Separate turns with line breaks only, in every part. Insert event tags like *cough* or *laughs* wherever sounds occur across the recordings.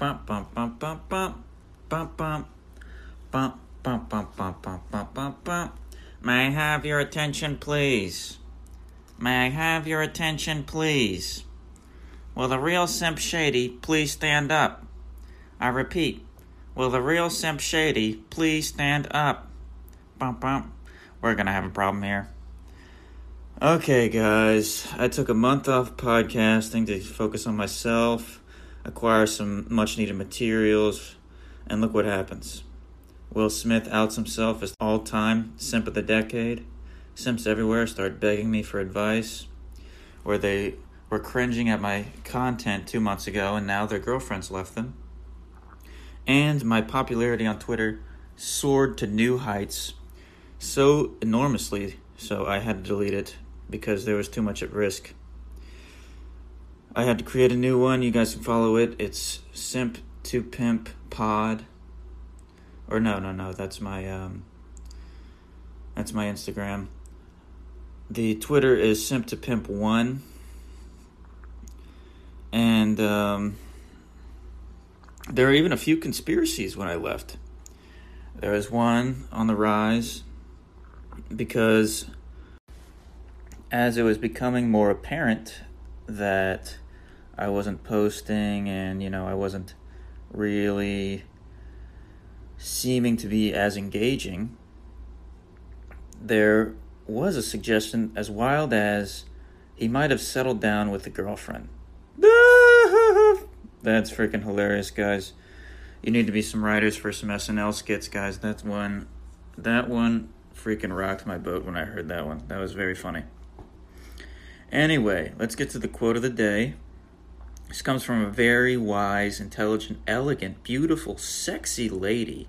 Bum, bum, bum, bum, bum. Bum, bum. Bum, bum, bum, bum, bum, bum, bum, bum. May I have your attention, please? May I have your attention, please? Will the real Simp Shady please stand up? I repeat, will the real Simp Shady please stand up? Bum, bum. We're gonna have a problem here. Okay, guys, I took a month off podcasting to focus on myself, acquire some much needed materials, and look what happens. Will Smith outs himself as all time simp of the decade. Simps everywhere start begging me for advice, where they were cringing at my content two months ago and now their girlfriends left them. And my popularity on Twitter soared to new heights so enormously, so I had to delete it because there was too much at risk. I had to create a new one. You guys can follow it. It's Simp to Pimp Pod. Or no, no, no. That's my um. That's my Instagram. The Twitter is Simp to Pimp One. And um, there are even a few conspiracies when I left. There was one on the rise because as it was becoming more apparent that I wasn't posting and, you know, I wasn't really seeming to be as engaging, there was a suggestion as wild as he might have settled down with a girlfriend. *laughs* That's freaking hilarious, guys. You need to be some writers for some SNL skits, guys. That's one. That one freaking rocked my boat when I heard that one. That was very funny. Anyway, let's get to the quote of the day. This comes from a very wise, intelligent, elegant, beautiful, sexy lady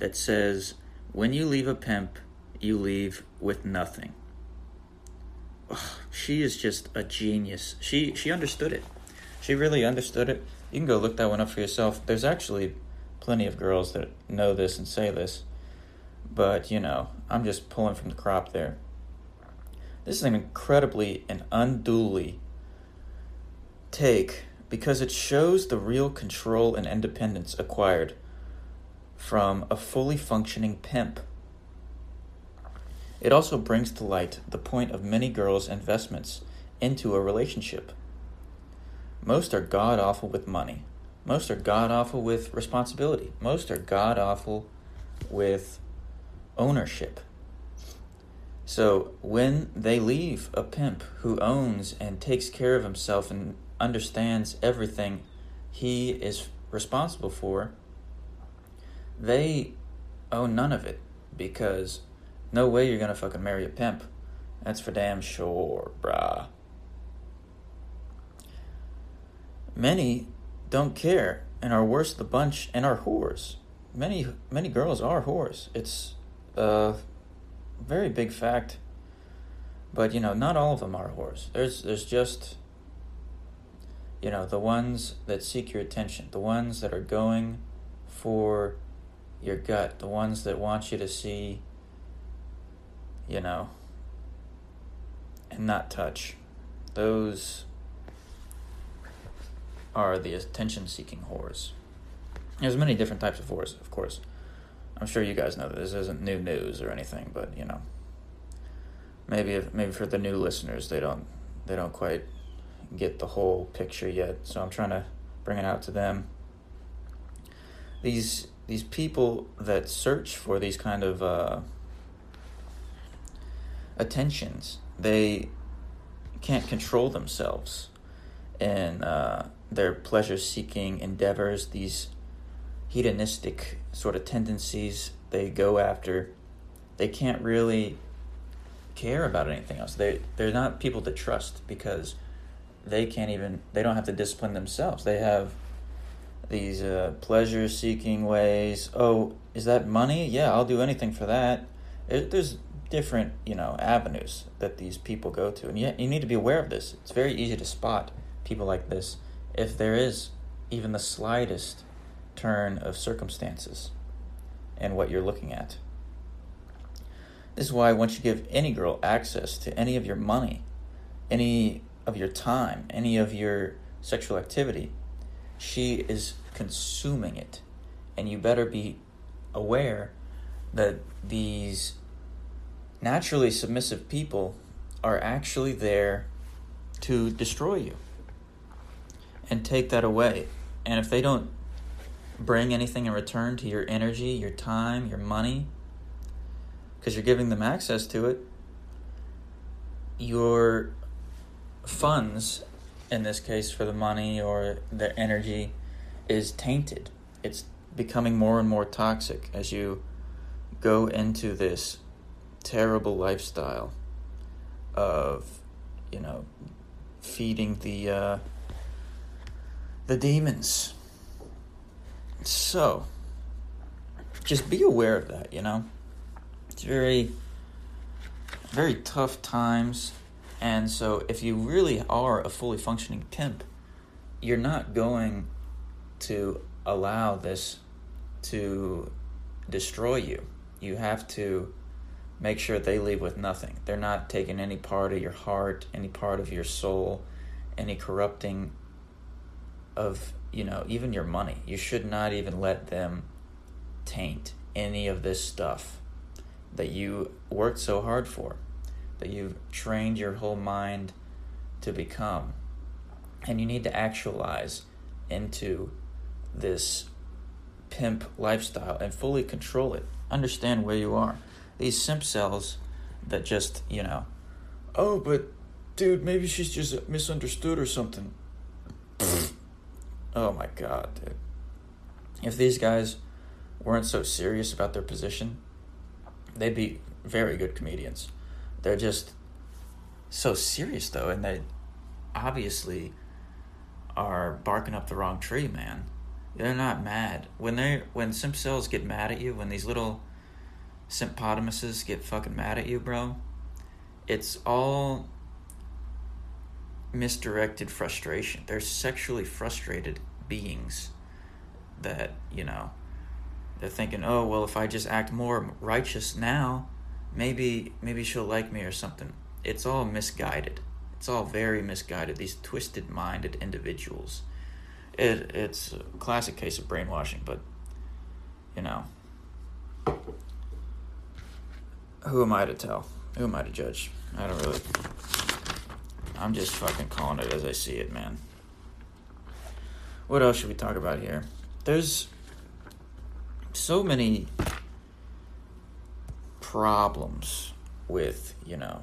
that says, When you leave a pimp, you leave with nothing. Ugh, she is just a genius. She she understood it. She really understood it. You can go look that one up for yourself. There's actually plenty of girls that know this and say this. But, you know, I'm just pulling from the crop there. This is an incredibly and unduly take because it shows the real control and independence acquired from a fully functioning pimp. It also brings to light the point of many girls' investments into a relationship. Most are god awful with money. Most are god awful with responsibility. Most are god awful with ownership. So when they leave a pimp who owns and takes care of himself and understands everything he is responsible for, they own none of it because no way you're gonna fucking marry a pimp. That's for damn sure, bruh. Many don't care and are worse the bunch and are whores. Many many girls are whores. It's a very big fact. But you know, not all of them are whores. There's there's just you know, the ones that seek your attention, the ones that are going for your gut, the ones that want you to see, you know, and not touch. Those are the attention seeking whores. There's many different types of whores, of course. I'm sure you guys know that this isn't new news or anything, but you know, maybe if, maybe for the new listeners, they don't they don't quite get the whole picture yet. So I'm trying to bring it out to them. These these people that search for these kind of uh, attentions, they can't control themselves in uh, their pleasure seeking endeavors. These hedonistic sort of tendencies they go after, they can't really care about anything else. They they're not people to trust because they can't even they don't have to discipline themselves. They have these uh, pleasure seeking ways. Oh, is that money? Yeah, I'll do anything for that. It, there's different you know avenues that these people go to, and yet you need to be aware of this. It's very easy to spot people like this if there is even the slightest turn of circumstances and what you're looking at. This is why once you give any girl access to any of your money, any of your time, any of your sexual activity, she is consuming it. And you better be aware that these naturally submissive people are actually there to destroy you and take that away. And if they don't bring anything in return to your energy, your time, your money, because you're giving them access to it, your funds, in this case for the money or the energy, is tainted. It's becoming more and more toxic as you go into this terrible lifestyle of, you know, feeding the uh, the demons. So, just be aware of that, you know? It's very, very tough times. And so, if you really are a fully functioning pimp, you're not going to allow this to destroy you. You have to make sure they leave with nothing. They're not taking any part of your heart, any part of your soul, any corrupting of, you know, even your money. You should not even let them taint any of this stuff that you worked so hard for, that you've trained your whole mind to become. And you need to actualize into this pimp lifestyle and fully control it. Understand where you are. These simp cells that just, you know, oh, but dude, maybe she's just misunderstood or something. *laughs* oh my god, dude. If these guys weren't so serious about their position, they'd be very good comedians. They're just so serious though, and they obviously are barking up the wrong tree, man. They're not mad when they when simp cells get mad at you. When these little symptomuses get fucking mad at you, bro. It's all misdirected frustration. They're sexually frustrated beings that, you know, they're thinking, "Oh, well, if I just act more righteous now, maybe maybe she'll like me or something." It's all misguided. It's all very misguided. These twisted-minded individuals. It it's a classic case of brainwashing, but you know, who am I to tell? Who am I to judge? I don't really. I'm just fucking calling it as I see it, man. What else should we talk about here? There's so many problems with, you know,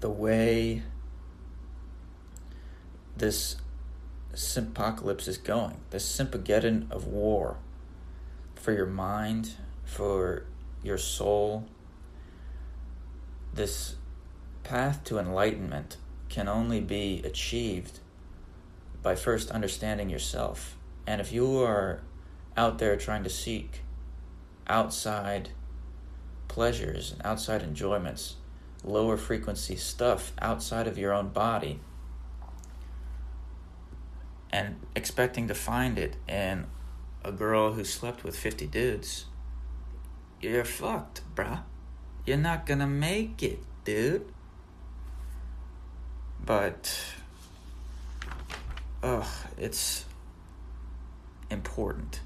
the way this apocalypse is going. This sympageddon of war for your mind, for your soul. This path to enlightenment can only be achieved by first understanding yourself. And if you are out there trying to seek outside pleasures and outside enjoyments, lower frequency stuff outside of your own body, and expecting to find it in a girl who slept with 50 dudes, you're fucked, bruh. You're not gonna make it, dude. But, ugh, it's important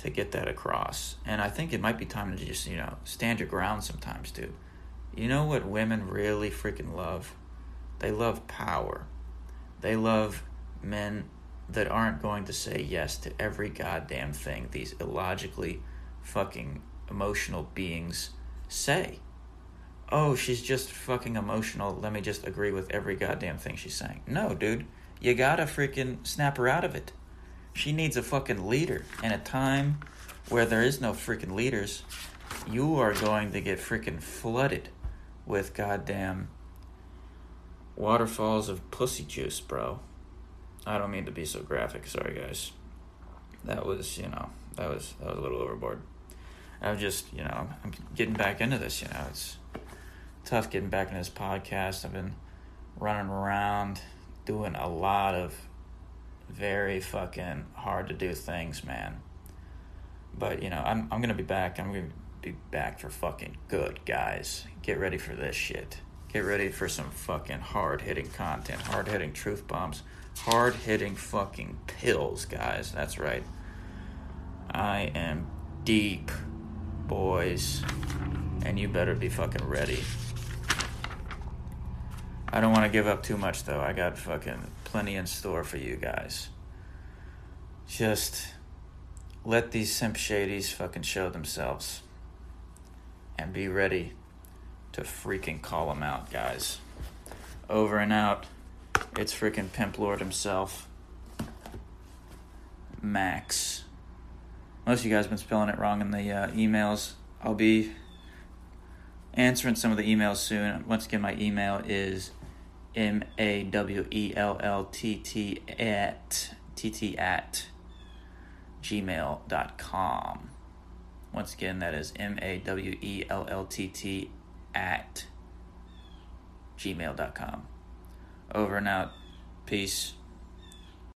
to get that across. And I think it might be time to just, you know, stand your ground sometimes, dude. You know what women really freaking love? They love power. They love men that aren't going to say yes to every goddamn thing these illogically fucking emotional beings say oh, she's just fucking emotional. Let me just agree with every goddamn thing she's saying. No, dude. You gotta freaking snap her out of it. She needs a fucking leader. In a time where there is no freaking leaders, you are going to get freaking flooded with goddamn waterfalls of pussy juice, bro. I don't mean to be so graphic. Sorry, guys. That was, you know, that was that was a little overboard. I'm just, you know, I'm getting back into this. You know, it's tough getting back into this podcast. I've been running around doing a lot of very fucking hard to do things, man. But you know, I'm I'm gonna be back. I'm gonna be back for fucking good, guys. Get ready for this shit. Get ready for some fucking hard hitting content, hard hitting truth bombs, Hard hitting fucking pills, guys. That's right. I am deep, boys. And you better be fucking ready. I don't want to give up too much, though. I got fucking plenty in store for you guys. Just let these simp shadies fucking show themselves. And be ready to freaking call them out, guys. Over and out. It's freaking Pimp Lord himself. Max. Most of you guys have been spelling it wrong in the uh, emails. I'll be answering some of the emails soon. Once again, my email is M A W E L L T T at T T at gmail.com. Once again, that is M A W E L L T T at gmail.com. Over and out. Peace.